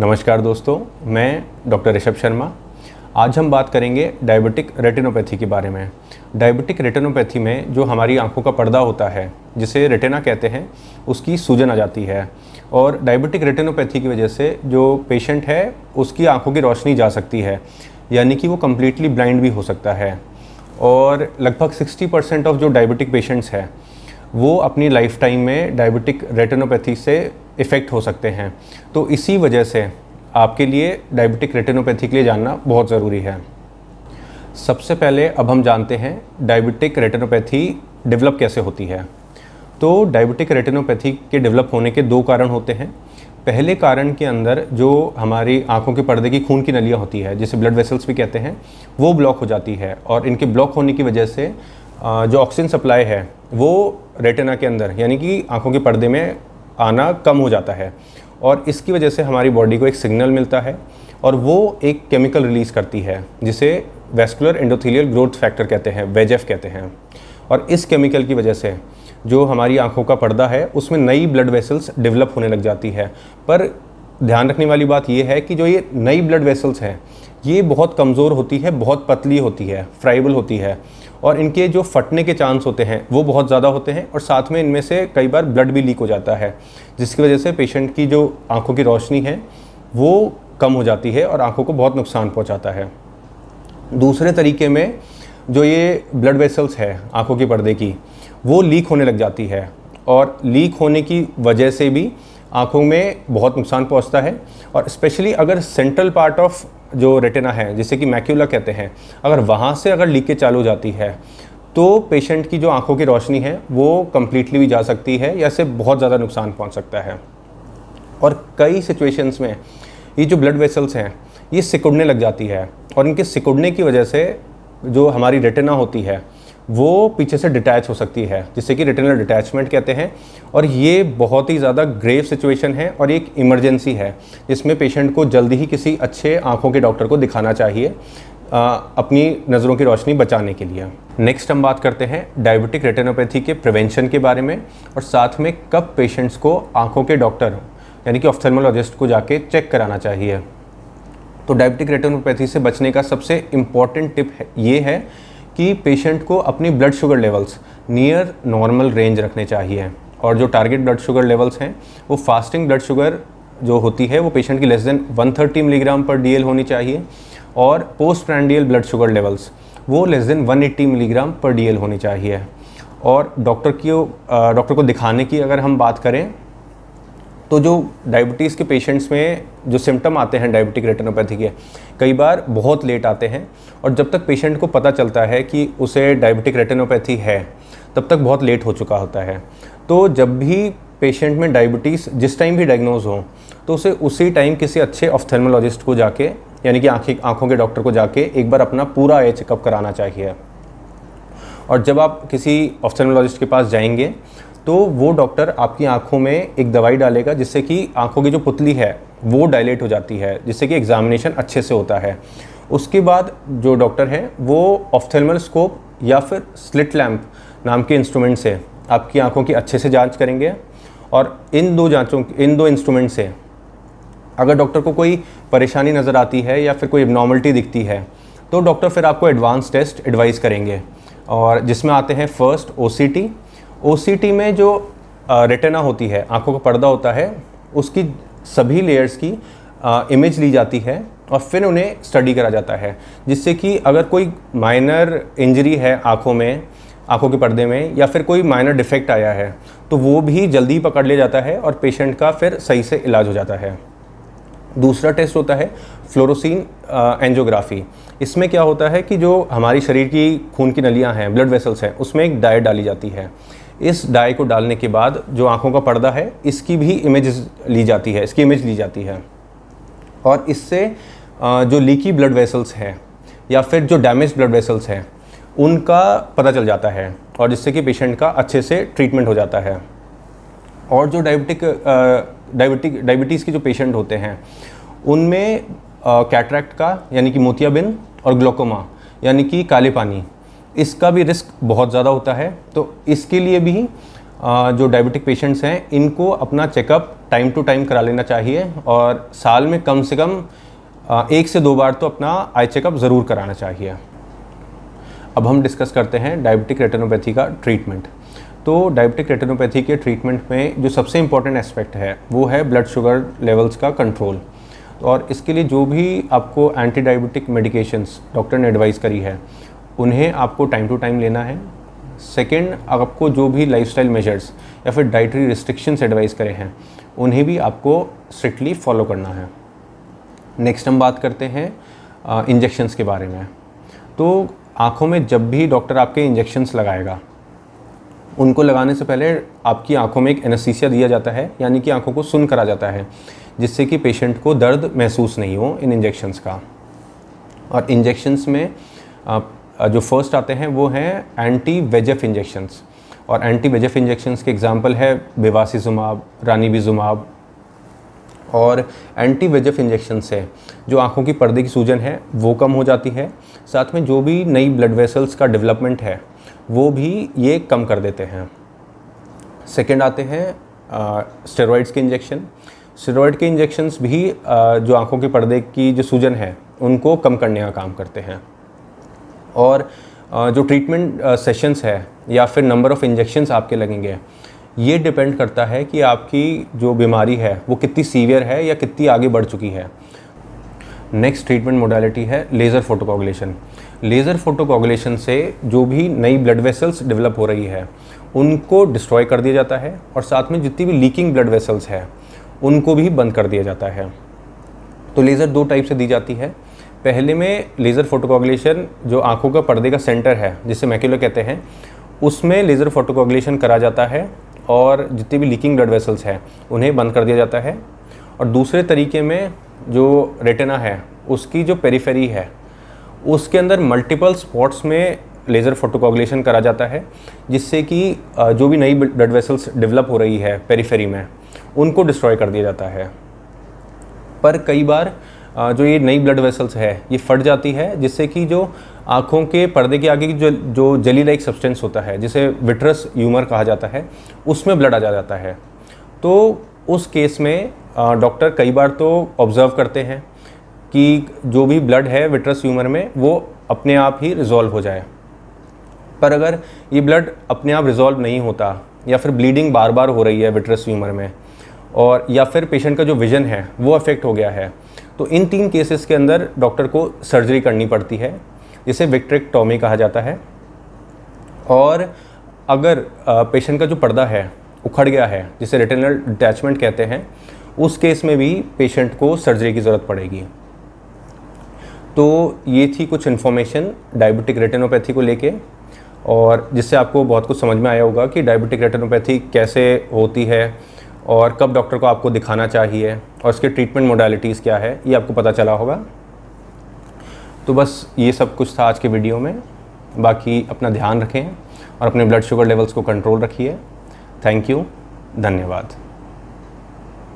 नमस्कार दोस्तों, मैं डॉक्टर ऋषभ शर्मा। आज हम बात करेंगे डायबिटिक रेटिनोपैथी के बारे में। डायबिटिक रेटिनोपैथी में जो हमारी आँखों का पर्दा होता है, जिसे रेटिना कहते हैं, उसकी सूजन आ जाती है। और डायबिटिक रेटिनोपैथी की वजह से जो पेशेंट है, उसकी आँखों की रोशनी जा सकती है, यानी कि वो कम्प्लीटली ब्लाइंड भी हो सकता है। और लगभग 60 परसेंट ऑफ़ जो डायबिटिक पेशेंट्स हैं, वो अपनी लाइफ टाइम में डायबिटिक रेटिनोपैथी से इफ़ेक्ट हो सकते हैं। तो इसी वजह से आपके लिए डायबिटिक रेटिनोपैथी के लिए जानना बहुत ज़रूरी है। सबसे पहले अब हम जानते हैं डायबिटिक रेटिनोपैथी डेवलप कैसे होती है। तो डायबिटिक रेटिनोपैथी के डेवलप होने के दो कारण होते हैं। पहले कारण के अंदर जो हमारी आँखों के पर्दे की खून की नलियाँ होती है, जिसे ब्लड वेसल्स भी कहते हैं, वो ब्लॉक हो जाती है और इनके ब्लॉक होने की वजह से जो ऑक्सीजन सप्लाई है, वो रेटिना के अंदर, यानी कि आँखों के पर्दे में आना कम हो जाता है। और इसकी वजह से हमारी बॉडी को एक सिग्नल मिलता है और वो एक केमिकल रिलीज़ करती है, जिसे वेस्कुलर एंडोथीलियल ग्रोथ फैक्टर कहते हैं वेजेफ कहते हैं। और इस केमिकल की वजह से जो हमारी आँखों का पर्दा है, उसमें नई ब्लड वेसल्स डेवलप होने लग जाती है। पर ध्यान रखने वाली बात यह है कि जो ये नई ब्लड वेसल्स हैं ये बहुत कमज़ोर होती है, बहुत पतली होती है फ्राइबल होती है। और इनके जो फटने के चांस होते हैं, वो बहुत ज़्यादा होते हैं और साथ में इनमें से कई बार ब्लड भी लीक हो जाता है, जिसकी वजह से पेशेंट की जो आँखों की रोशनी है, वो कम हो जाती है और आँखों को बहुत नुकसान पहुंचाता है। दूसरे तरीके में जो ये ब्लड वेसल्स है, आँखों के पर्दे की, वो लीक होने लग जाती है और लीक होने की वजह से भी आँखों में बहुत नुकसान पहुँचता है। और स्पेशली अगर सेंट्रल पार्ट ऑफ़ जो रेटिना है, जिसे कि मैक्यूला कहते हैं, अगर वहाँ से अगर लीकेज चालू हो जाती है तो पेशेंट की जो आँखों की रोशनी है, वो कम्प्लीटली भी जा सकती है या इसे बहुत ज़्यादा नुकसान पहुँच सकता है। और कई सिचुएशंस में ये जो ब्लड वेसल्स हैं, ये सिकुड़ने लग जाती है और इनके सिकुड़ने की वजह से जो हमारी रेटिना होती है वो पीछे से डिटैच हो सकती है जिससे कि रेटिनल डिटैचमेंट कहते हैं। और ये बहुत ही ज़्यादा ग्रेव सिचुएशन है और एक इमरजेंसी है जिसमें पेशेंट को जल्दी ही किसी अच्छे आँखों के डॉक्टर को दिखाना चाहिए आ, अपनी नज़रों की रोशनी बचाने के लिए। नेक्स्ट हम बात करते हैं डायबिटिक रेटिनोपैथी के प्रिवेंशन के बारे में और साथ में कब पेशेंट्स को आँखों के डॉक्टर यानी कि ऑफ्थेलमोलॉजिस्ट को जाके चेक कराना चाहिए। तो डायबिटिक रेटिनोपैथी से बचने का सबसे इंपॉर्टेंट टिप है ये है कि पेशेंट को अपनी blood sugar levels near normal range रखने चाहिए। और जो टारगेट ब्लड शुगर लेवल्स हैं, वो फास्टिंग ब्लड शुगर जो होती है, वो पेशेंट की less than 130 milligram per DL होनी चाहिए। और post prandial blood sugar levels वो less than 180 milligram per DL होनी चाहिए। और डॉक्टर की डॉक्टर को दिखाने की अगर हम बात करें तो जो डायबिटीज़ के पेशेंट्स में जो सिम्टम आते हैं डायबिटिक रेटिनोपैथी के, कई बार बहुत लेट आते हैं और जब तक पेशेंट को पता चलता है कि उसे डायबिटिक रेटिनोपैथी है, तब तक बहुत लेट हो चुका होता है। तो जब भी पेशेंट में डायबिटीज़ जिस टाइम भी डायग्नोज हो तो उसे उसी टाइम किसी अच्छे ऑफ्थेलमोलॉजिस्ट को जाके, यानी कि आँखें, आँखों के डॉक्टर को जाके एक बार अपना पूरा आई चेकअप कराना चाहिए। और जब आप किसी ऑफ्थेलमोलॉजिस्ट के पास जाएँगे तो वो डॉक्टर आपकी आँखों में एक दवाई डालेगा जिससे कि आँखों की जो पुतली है, वो डायलेट हो जाती है, जिससे कि एग्जामिनेशन अच्छे से होता है। उसके बाद जो डॉक्टर हैं, वो ऑफ्थेलमल स्कोप या फिर स्लिट लैम्प नाम के इंस्ट्रूमेंट से आपकी आँखों की अच्छे से जाँच करेंगे और इन दो जांचों, इन दो इंस्ट्रूमेंट से अगर डॉक्टर को कोई परेशानी नज़र आती है या फिर कोई नॉर्मल्टी दिखती है तो डॉक्टर फिर आपको एडवांस टेस्ट एडवाइस करेंगे। और जिसमें आते हैं फ़र्स्ट ओसीटी ओसीटी में जो रेटेना होती है, आँखों का पर्दा होता है, उसकी सभी लेयर्स की इमेज ली जाती है और फिर उन्हें स्टडी करा जाता है, जिससे कि अगर कोई माइनर इंजरी है आँखों में, आँखों के पर्दे में या फिर कोई माइनर डिफेक्ट आया है तो वो भी जल्दी पकड़ लिया जाता है और पेशेंट का फिर सही से इलाज हो जाता है। दूसरा टेस्ट होता है फ्लोरोसिन एंजियोग्राफी इसमें क्या होता है कि जो हमारी शरीर की खून की नलियाँ हैं ब्लड वेसल्स हैं, उसमें एक डाइट डाली जाती है। इस डाई को डालने के बाद जो आँखों का पर्दा है, इसकी भी इमेज ली जाती है, इसकी इमेज ली जाती है। और इससे जो लीकी ब्लड वेसल्स हैं, या फिर जो डैमेज ब्लड वेसल्स हैं, उनका पता चल जाता है और जिससे कि पेशेंट का अच्छे से ट्रीटमेंट हो जाता है। और जो डायबिटिक डायबिटिक डायबिटीज़ के जो पेशेंट होते हैं, उनमें कैटरैक्ट का, यानी कि मोतियाबिंद और ग्लोकोमा यानी कि काले पानी इसका भी रिस्क बहुत ज़्यादा होता है। तो इसके लिए भी जो डायबिटिक पेशेंट्स हैं, इनको अपना चेकअप टाइम टू टाइम करा लेना चाहिए और साल में कम से कम एक से दो बार तो अपना आई चेकअप ज़रूर कराना चाहिए। अब हम डिस्कस करते हैं डायबिटिक रेटिनोपैथी का ट्रीटमेंट। तो डायबिटिक रेटिनोपैथी के ट्रीटमेंट में जो सबसे इंपॉर्टेंट एस्पेक्ट है, वो है ब्लड शुगर लेवल्स का कंट्रोल। और इसके लिए जो भी आपको एंटी डायबिटिक मेडिकेशंस डॉक्टर ने एडवाइस करी है उन्हें आपको टाइम टू टाइम लेना है। सेकेंड आपको जो भी लाइफस्टाइल मेजर्स या फिर डाइटरी रिस्ट्रिक्शंस एडवाइस करे हैं, उन्हें भी आपको स्ट्रिक्टली फॉलो करना है। नेक्स्ट हम बात करते हैं इंजेक्शंस के बारे में। तो आँखों में जब भी डॉक्टर आपके इंजेक्शंस लगाएगा, उनको लगाने से पहले आपकी आँखों में एक एनेस्थीसिया दिया जाता है, यानी कि आँखों को सुन करा जाता है, जिससे कि पेशेंट को दर्द महसूस नहीं हो इन इंजेक्शंस का। और इंजेक्शंस में जो फ़र्स्ट आते हैं वो हैं एंटी वेजेफ इंजेक्शंस और एंटी वेजेफ इंजेक्शंस के एग्जांपल है बेवासी जुमाब रानी बी जुमाब और एंटी वेजेफ इंजेक्शन से जो आँखों की पर्दे की सूजन है वो कम हो जाती है। साथ में जो भी नई ब्लड वेसल्स का डेवलपमेंट है वो भी ये कम कर देते हैं। सेकेंड आते हैं स्टेरॉइड्स के इंजेक्शन स्टेरॉइड के इंजेक्शंस भी आ, जो आँखों के पर्दे की जो सूजन है उनको कम करने का काम करते हैं। और जो ट्रीटमेंट सेशंस है या फिर नंबर ऑफ़ इंजेक्शंस आपके लगेंगे, ये डिपेंड करता है कि आपकी जो बीमारी है, वो कितनी सीवियर है या कितनी आगे बढ़ चुकी है। नेक्स्ट ट्रीटमेंट मोडालिटी है लेज़र फोटोकोगुलेशन लेज़र फोटोकोगुलेशन से जो भी नई ब्लड वेसल्स डेवलप हो रही है, उनको डिस्ट्रॉय कर दिया जाता है और साथ में जितनी भी लीकिंग ब्लड वेसल्स है, उनको भी बंद कर दिया जाता है। तो लेज़र दो टाइप से दी जाती है पहले में लेज़र फोटोकोगुलेशन जो आँखों का पर्दे का सेंटर है, जिसे मैक्यूलर कहते हैं, उसमें लेज़र फोटोकोगुलेशन करा जाता है और जितने भी लीकिंग ब्लड वेसल्स हैं, उन्हें बंद कर दिया जाता है। और दूसरे तरीके में जो रेटिना है, उसकी जो पेरीफेरी है, उसके अंदर मल्टीपल स्पॉट्स में लेज़र फोटोकोगुलेशन करा जाता है, जिससे कि जो भी नई ब्लड वेसल्स डेवलप हो रही है पेरीफेरी में, उनको डिस्ट्रॉय कर दिया जाता है। पर कई बार जो ये नई ब्लड वेसल्स है, ये फट जाती है, जिससे कि जो आँखों के पर्दे के आगे की जो जो जली लाइक सब्सटेंस होता है, जिसे विट्रस यूमर कहा जाता है, उसमें ब्लड आ जा, जाता है। तो उस केस में डॉक्टर कई बार तो ऑब्ज़र्व करते हैं कि जो भी ब्लड है विट्रस यूमर में, वो अपने आप ही रिजॉल्व हो जाए। पर अगर ये ब्लड अपने आप रिजॉल्व नहीं होता, या फिर ब्लीडिंग बार बार हो रही है विट्रस यूमर में, और या फिर पेशेंट का जो विज़न है, वो अफेक्ट हो गया है तो इन तीन केसेस के अंदर डॉक्टर को सर्जरी करनी पड़ती है, जिसे विक्ट्रेक्टोमी कहा जाता है। और अगर पेशेंट का जो पर्दा है, उखड़ गया है, जिसे रेटिनल डिटैचमेंट कहते हैं, उस केस में भी पेशेंट को सर्जरी की ज़रूरत पड़ेगी। तो ये थी कुछ इन्फॉर्मेशन डायबिटिक रेटिनोपैथी को लेके, और जिससे आपको बहुत कुछ समझ में आया होगा कि डायबिटिक रेटिनोपैथी कैसे होती है और कब डॉक्टर को आपको दिखाना चाहिए और इसके ट्रीटमेंट मोडालिटीज़ क्या है, ये आपको पता चला होगा। तो बस ये सब कुछ था आज के वीडियो में। बाकी अपना ध्यान रखें और अपने ब्लड शुगर लेवल्स को कंट्रोल रखिए। थैंक यू धन्यवाद।